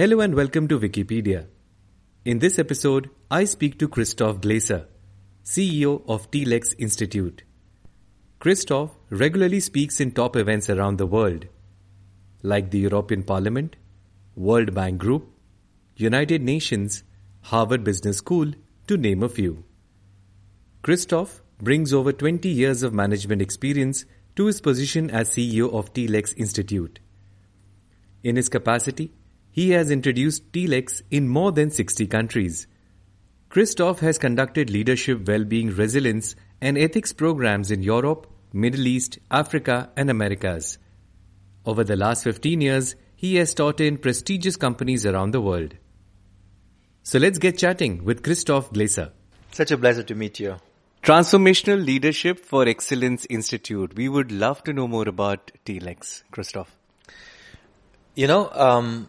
Hello and welcome to Wikipedia. In this episode, I speak to Christoph Glaser, CEO of TLEX Institute. Christoph regularly speaks in top events around the world, like the European Parliament, World Bank Group, United Nations, Harvard Business School, to name a few. Christoph brings over 20 years of management experience to his position as CEO of TLEX Institute. In his capacity, he has introduced TLEX in more than 60 countries. Christoph has conducted leadership, well-being, resilience, and ethics programs in Europe, Middle East, Africa, and Americas. Over the last 15 years, he has taught in prestigious companies around the world. So let's get chatting with Christoph Glaser. Such a pleasure to meet you. Transformational Leadership for Excellence Institute. We would love to know more about TLEX, Christoph. You know, um,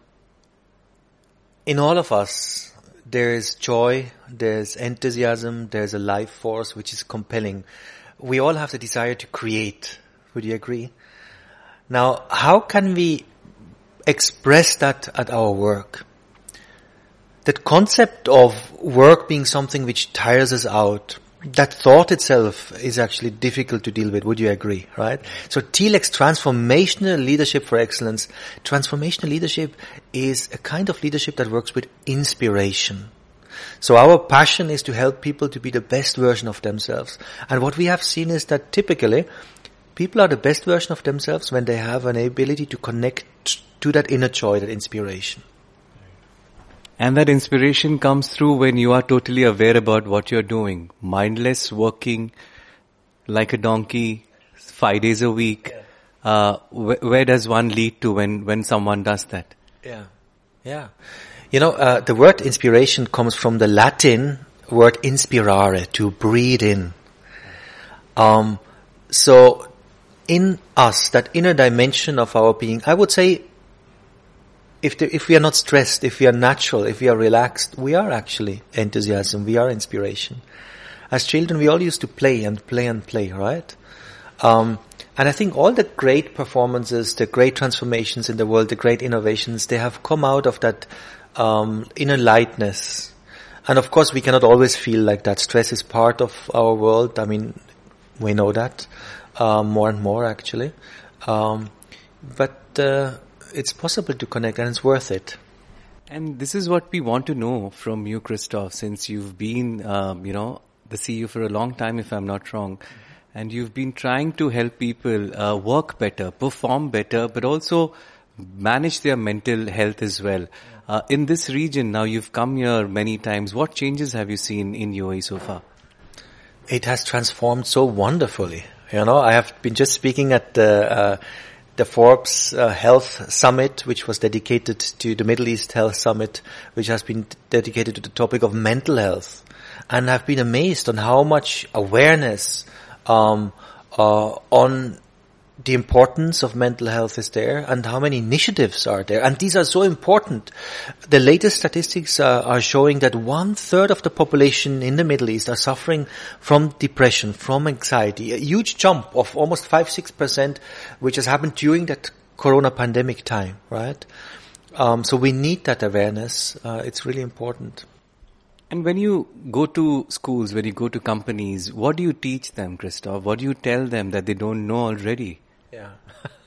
in all of us, there is joy, there's enthusiasm, there's a life force which is compelling. We all have the desire to create. Would you agree? Now, how can we express that at our work? That concept of work being something which tires us out, that thought itself is actually difficult to deal with. Would you agree? Right? So TLEX transformational leadership for excellence. Transformational leadership is a kind of leadership that works with inspiration. So our passion is to help people to be the best version of themselves. And what we have seen is that typically people are the best version of themselves when they have an ability to connect to that inner joy, that inspiration. And that inspiration comes through when you are totally aware about what you're doing. Mindless working like a donkey five days a week. Yeah. Uh, wh- where does one lead to when, when someone does that? Yeah. Yeah. You know, uh, the word inspiration comes from the Latin word inspirare, to breathe in. Um, so in us, that inner dimension of our being, I would say if, if we are not stressed, if we are natural, if we are relaxed, we are actually enthusiasm, we are inspiration. As children, we all used to play and play and play, right? Um, and I think all the great performances, the great transformations in the world, the great innovations, they have come out of that um, inner lightness. And of course, we cannot always feel like that. Stress is part of our world. I mean, we know that uh, more and more, actually. Um, but uh, it's possible to connect and it's worth it. And this is what we want to know from you, Christoph, since you've been, um, you know, the CEO for a long time, if I'm not wrong. And you've been trying to help people uh, work better, perform better, but also manage their mental health as well. Uh, in this region, now you've come here many times. What changes have you seen in UAE so far? It has transformed so wonderfully. You know, I have been just speaking at the uh, the Forbes uh, Health Summit, which was dedicated to the Middle East Health Summit, which has been dedicated to the topic of mental health. And I've been amazed on how much awareness um, uh, on the importance of mental health is there and how many initiatives are there. And these are so important. The latest statistics uh, are showing that one third of the population in the Middle East are suffering from depression, from anxiety. A huge jump of almost five, six percent, which has happened during that corona pandemic time, right? Um, so we need that awareness. Uh, it's really important. And when you go to schools, when you go to companies, what do you teach them, Christoph? What do you tell them that they don't know already? Yeah.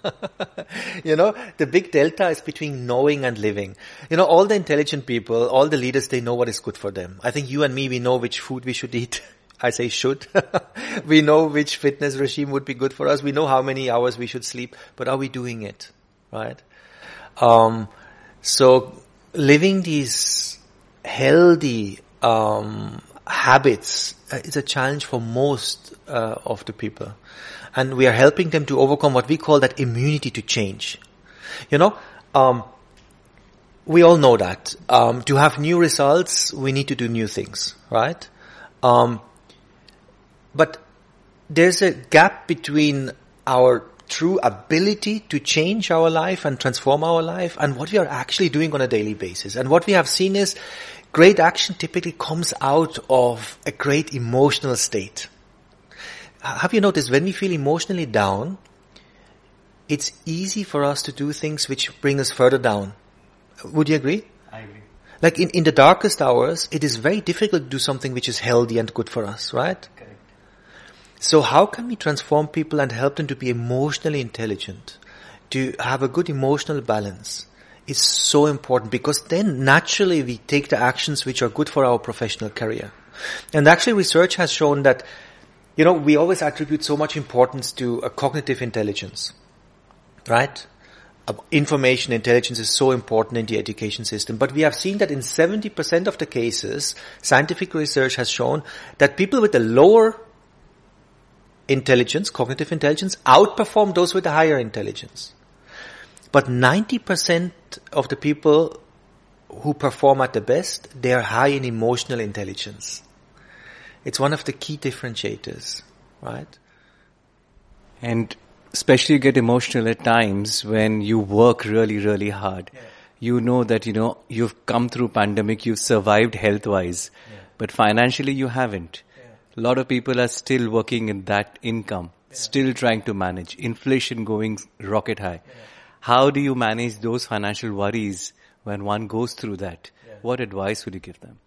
you know, the big delta is between knowing and living. You know, all the intelligent people, all the leaders, they know what is good for them. I think you and me, we know which food we should eat. I say should. we know which fitness regime would be good for us. We know how many hours we should sleep, but are we doing it? Right? Um, so living these healthy, um, habits uh, is a challenge for most uh, of the people and we are helping them to overcome what we call that immunity to change. You know, um, we all know that um, to have new results, we need to do new things, right? Um, but there's a gap between our true ability to change our life and transform our life and what we are actually doing on a daily basis. And what we have seen is great action typically comes out of a great emotional state have you noticed when we feel emotionally down, it's easy for us to do things which bring us further down. Would you agree? I agree. Like in, in the darkest hours, it is very difficult to do something which is healthy and good for us, right? Correct. So how can we transform people and help them to be emotionally intelligent, to have a good emotional balance? Is so important because then naturally we take the actions which are good for our professional career. And actually research has shown that, you know, we always attribute so much importance to a cognitive intelligence, right? Uh, information intelligence is so important in the education system, but we have seen that in 70% of the cases, scientific research has shown that people with a lower intelligence, cognitive intelligence, outperform those with a higher intelligence. But 90% of the people who perform at the best, they are high in emotional intelligence. It's one of the key differentiators, right? And especially you get emotional at times when you work really, really hard. Yeah. You know that, you know, you've come through pandemic, you've survived health wise, Yeah. but financially you haven't. Yeah. A lot of people are still working in that income, still trying to manage. Inflation going rocket high. How do you manage those financial worries when one goes through that? Yeah. What advice would you give them?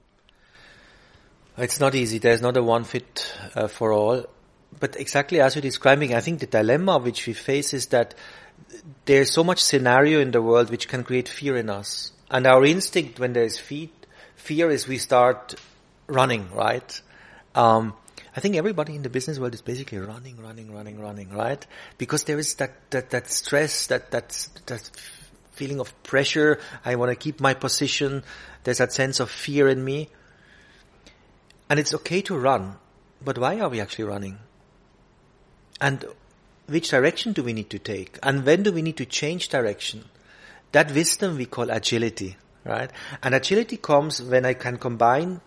It's not easy. There's not a one fit uh, for all. But exactly as you're describing, I think the dilemma which we face is that there's so much scenario in the world which can create fear in us. And our instinct when there's fear, fear is we start running, right? Um, I think everybody in the business world is basically running, running, running, running, right? Because there is that, that, that stress, that, that, that feeling of pressure. I want to keep my position. There's that sense of fear in me. And it's okay to run, but why are we actually running? And which direction do we need to take? And when do we need to change direction? That wisdom we call agility, right? And agility comes when I can combine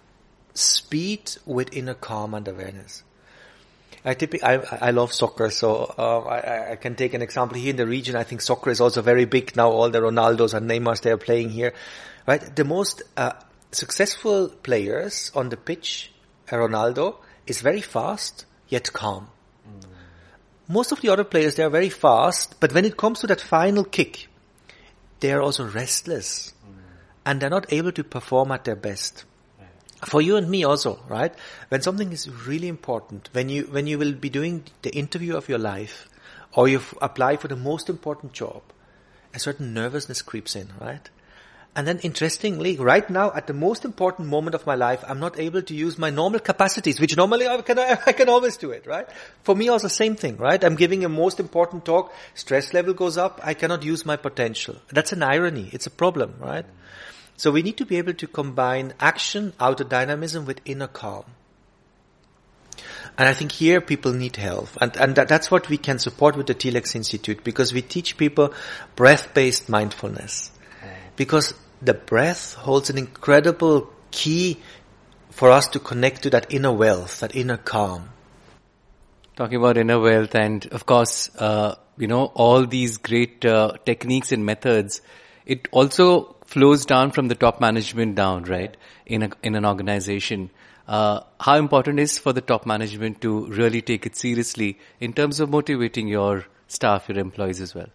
speed with inner calm and awareness. I typically, I, I love soccer, so uh, I, I can take an example here in the region. I think soccer is also very big now. All the Ronaldos and Neymars they are playing here, right? The most uh, successful players on the pitch, Ronaldo, is very fast yet calm. Mm. Most of the other players they are very fast, but when it comes to that final kick, they are also restless, mm. and they're not able to perform at their best for you and me also, right? When something is really important, when you, when you will be doing the interview of your life, or you apply for the most important job, a certain nervousness creeps in, right? And then interestingly, right now at the most important moment of my life, I'm not able to use my normal capacities, which normally I can, I can always do it, right? For me also same thing, right? I'm giving a most important talk, stress level goes up, I cannot use my potential. That's an irony. It's a problem, right? Mm. So we need to be able to combine action, outer dynamism with inner calm. And I think here people need help. And, and that, that's what we can support with the TLEX Institute because we teach people breath-based mindfulness. Because the breath holds an incredible key for us to connect to that inner wealth, that inner calm. Talking about inner wealth and of course, uh, you know, all these great uh, techniques and methods, it also flows down from the top management down, right? In a, in an organization. Uh, how important is for the top management to really take it seriously in terms of motivating your staff, your employees as well?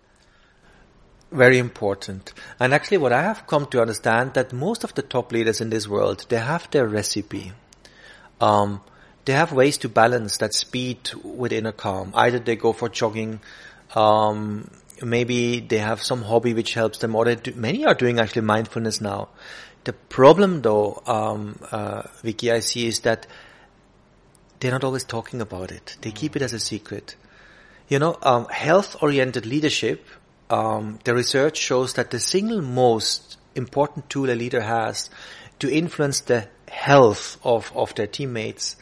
Very important. And actually what I have come to understand that most of the top leaders in this world, they have their recipe. Um, they have ways to balance that speed with inner calm. Either they go for jogging, um, maybe they have some hobby which helps them, or do, many are doing actually mindfulness now. The problem, though, um, uh, Vicky, I see is that they're not always talking about it. They keep it as a secret. You know, um, health-oriented leadership. Um, the research shows that the single most important tool a leader has to influence the health of, of their teammates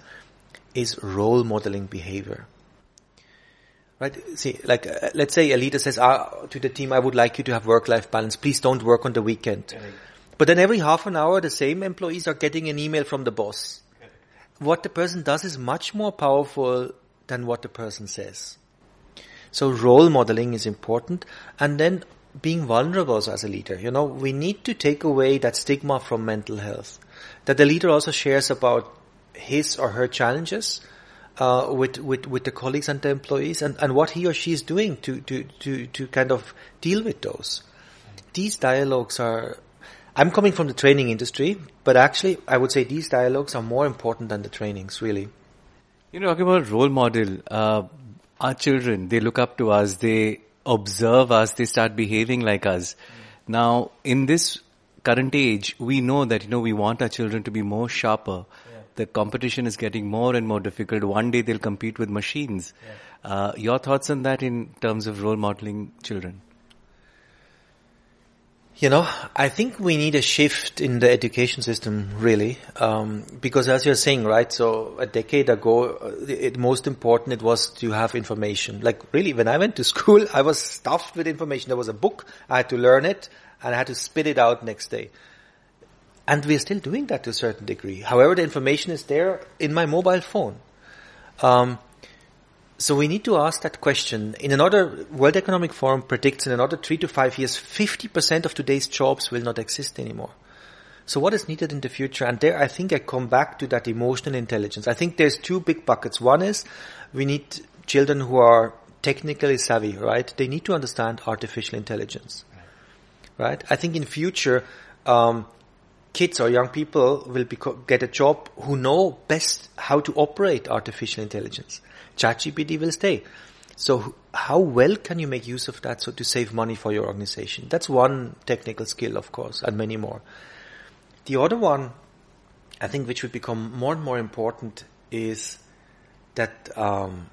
is role modeling behavior right? See, like, uh, let's say a leader says ah, to the team, I would like you to have work-life balance. Please don't work on the weekend. But then every half an hour, the same employees are getting an email from the boss. What the person does is much more powerful than what the person says. So role modeling is important. And then being vulnerable as a leader. You know, we need to take away that stigma from mental health. That the leader also shares about his or her challenges uh, with, with, with the colleagues and the employees and, and what he or she is doing to, to, to, to kind of deal with those. These dialogues are, I'm coming from the training industry, but actually I would say these dialogues are more important than the trainings, really. You know, talking about role model, uh, our children, they look up to us, they observe us, they start behaving like us. Now, in this current age, we know that, you know, we want our children to be more sharper. Yeah. The competition is getting more and more difficult. One day they'll compete with machines. Yeah. Uh, your thoughts on that in terms of role modeling children? You know, I think we need a shift in the education system, really, um, because as you're saying, right? So a decade ago, uh, it most important it was to have information. Like really, when I went to school, I was stuffed with information. There was a book, I had to learn it, and I had to spit it out next day. And we're still doing that to a certain degree. However, the information is there in my mobile phone. Um, so we need to ask that question. In another World Economic Forum predicts in another three to five years, 50% of today's jobs will not exist anymore. So what is needed in the future? And there I think I come back to that emotional intelligence. I think there's two big buckets. One is we need children who are technically savvy, right? They need to understand artificial intelligence, right? I think in future, um, kids or young people will get a job who know best how to operate artificial intelligence. ChatGPT will stay. So how well can you make use of that so to save money for your organization? That's one technical skill, of course, and many more. The other one, I think, which would become more and more important is that um,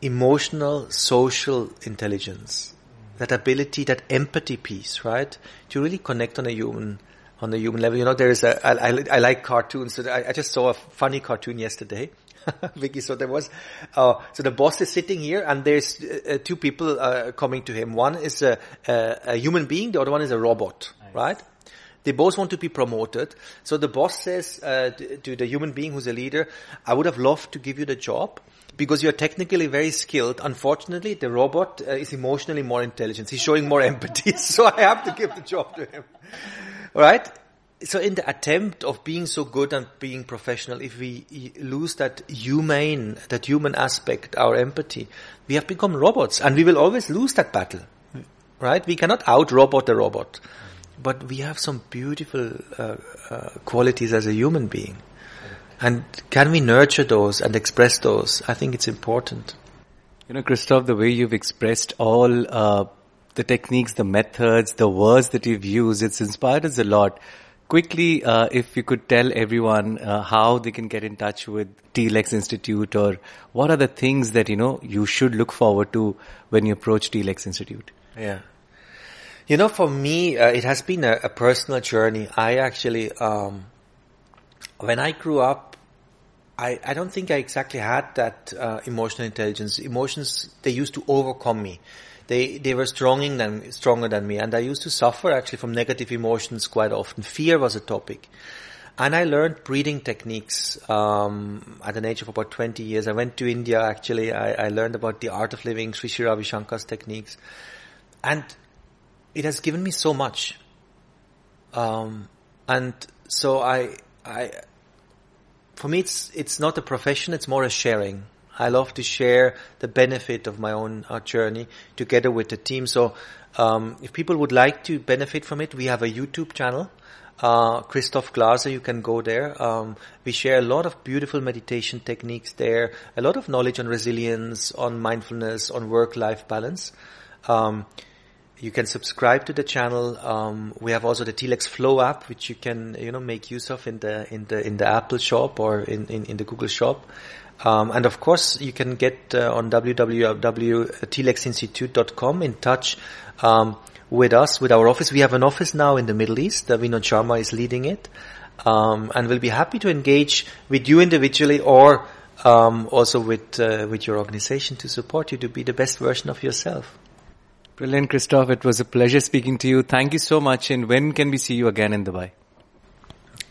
emotional, social intelligence, that ability, that empathy piece, right? To really connect on a human on the human level. You know, there is a, I, I, I like cartoons. So I, I, just saw a funny cartoon yesterday. Vicky, so there was, uh, so the boss is sitting here and there's uh, two people, uh, coming to him. One is a, a, a, human being, the other one is a robot, nice. right? They both want to be promoted. So the boss says, uh, to the human being who's a leader, I would have loved to give you the job because you're technically very skilled. Unfortunately, the robot uh, is emotionally more intelligent. He's showing more empathy, so I have to give the job to him. Right? So in the attempt of being so good and being professional, if we lose that humane, that human aspect, our empathy, we have become robots and we will always lose that battle. Right? We cannot out-robot the robot. But we have some beautiful uh, uh, qualities as a human being. And can we nurture those and express those? I think it's important. You know, Christoph, the way you've expressed all uh, the techniques, the methods, the words that you've used. It's inspired us a lot. Quickly, uh, if you could tell everyone uh, how they can get in touch with TLEX Institute or what are the things that, you know, you should look forward to when you approach TLEX Institute. Yeah. You know, for me, uh, it has been a, a, personal journey. I actually, um, when I grew up, I, I don't think I exactly had that uh, emotional intelligence. Emotions, they used to overcome me they they were stronger than stronger than me, and I used to suffer actually from negative emotions quite often. Fear was a topic. And I learned breathing techniques um, at an age of about 20 years. I went to India actually. I, I learned about the art of living, Sri Ravi Shankar's techniques. And it has given me so much. Um, and so I, I, for me, it's, it's not a profession, it's more a sharing. I love to share the benefit of my own uh, journey together with the team. So, um, if people would like to benefit from it, we have a YouTube channel. Uh, Christoph Glaser, you can go there. Um, we share a lot of beautiful meditation techniques there, a lot of knowledge on resilience, on mindfulness, on work-life balance. Um, you can subscribe to the channel. Um, we have also the TLEX Flow app, which you can, you know, make use of in the in the in the Apple shop or in in, in the Google shop. Um, and of course, you can get uh, on www.tlexinstitute.com in touch um, with us, with our office. We have an office now in the Middle East. Uh, Vinod Sharma is leading it. Um, and we'll be happy to engage with you individually or um, also with uh, with your organization to support you to be the best version of yourself. Brilliant, Christoph. It was a pleasure speaking to you. Thank you so much. And when can we see you again in Dubai?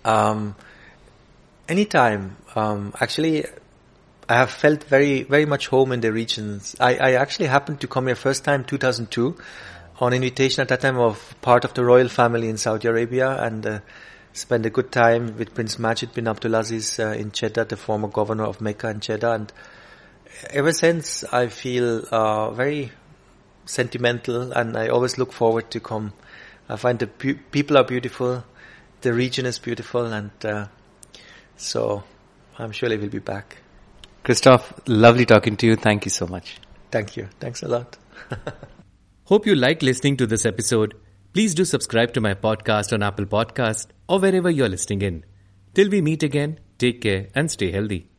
Um, anytime. Um, actually, I have felt very, very much home in the regions. I, I actually happened to come here first time 2002 on invitation at that time of part of the royal family in Saudi Arabia and uh, spent a good time with Prince Majid bin Abdulaziz uh, in Jeddah, the former governor of Mecca and Jeddah. And ever since I feel uh, very sentimental and I always look forward to come I find the pu- people are beautiful, the region is beautiful, and uh, so I'm surely will be back. Christoph, lovely talking to you. Thank you so much. Thank you. Thanks a lot. Hope you like listening to this episode. Please do subscribe to my podcast on Apple Podcast or wherever you're listening in. Till we meet again, take care and stay healthy.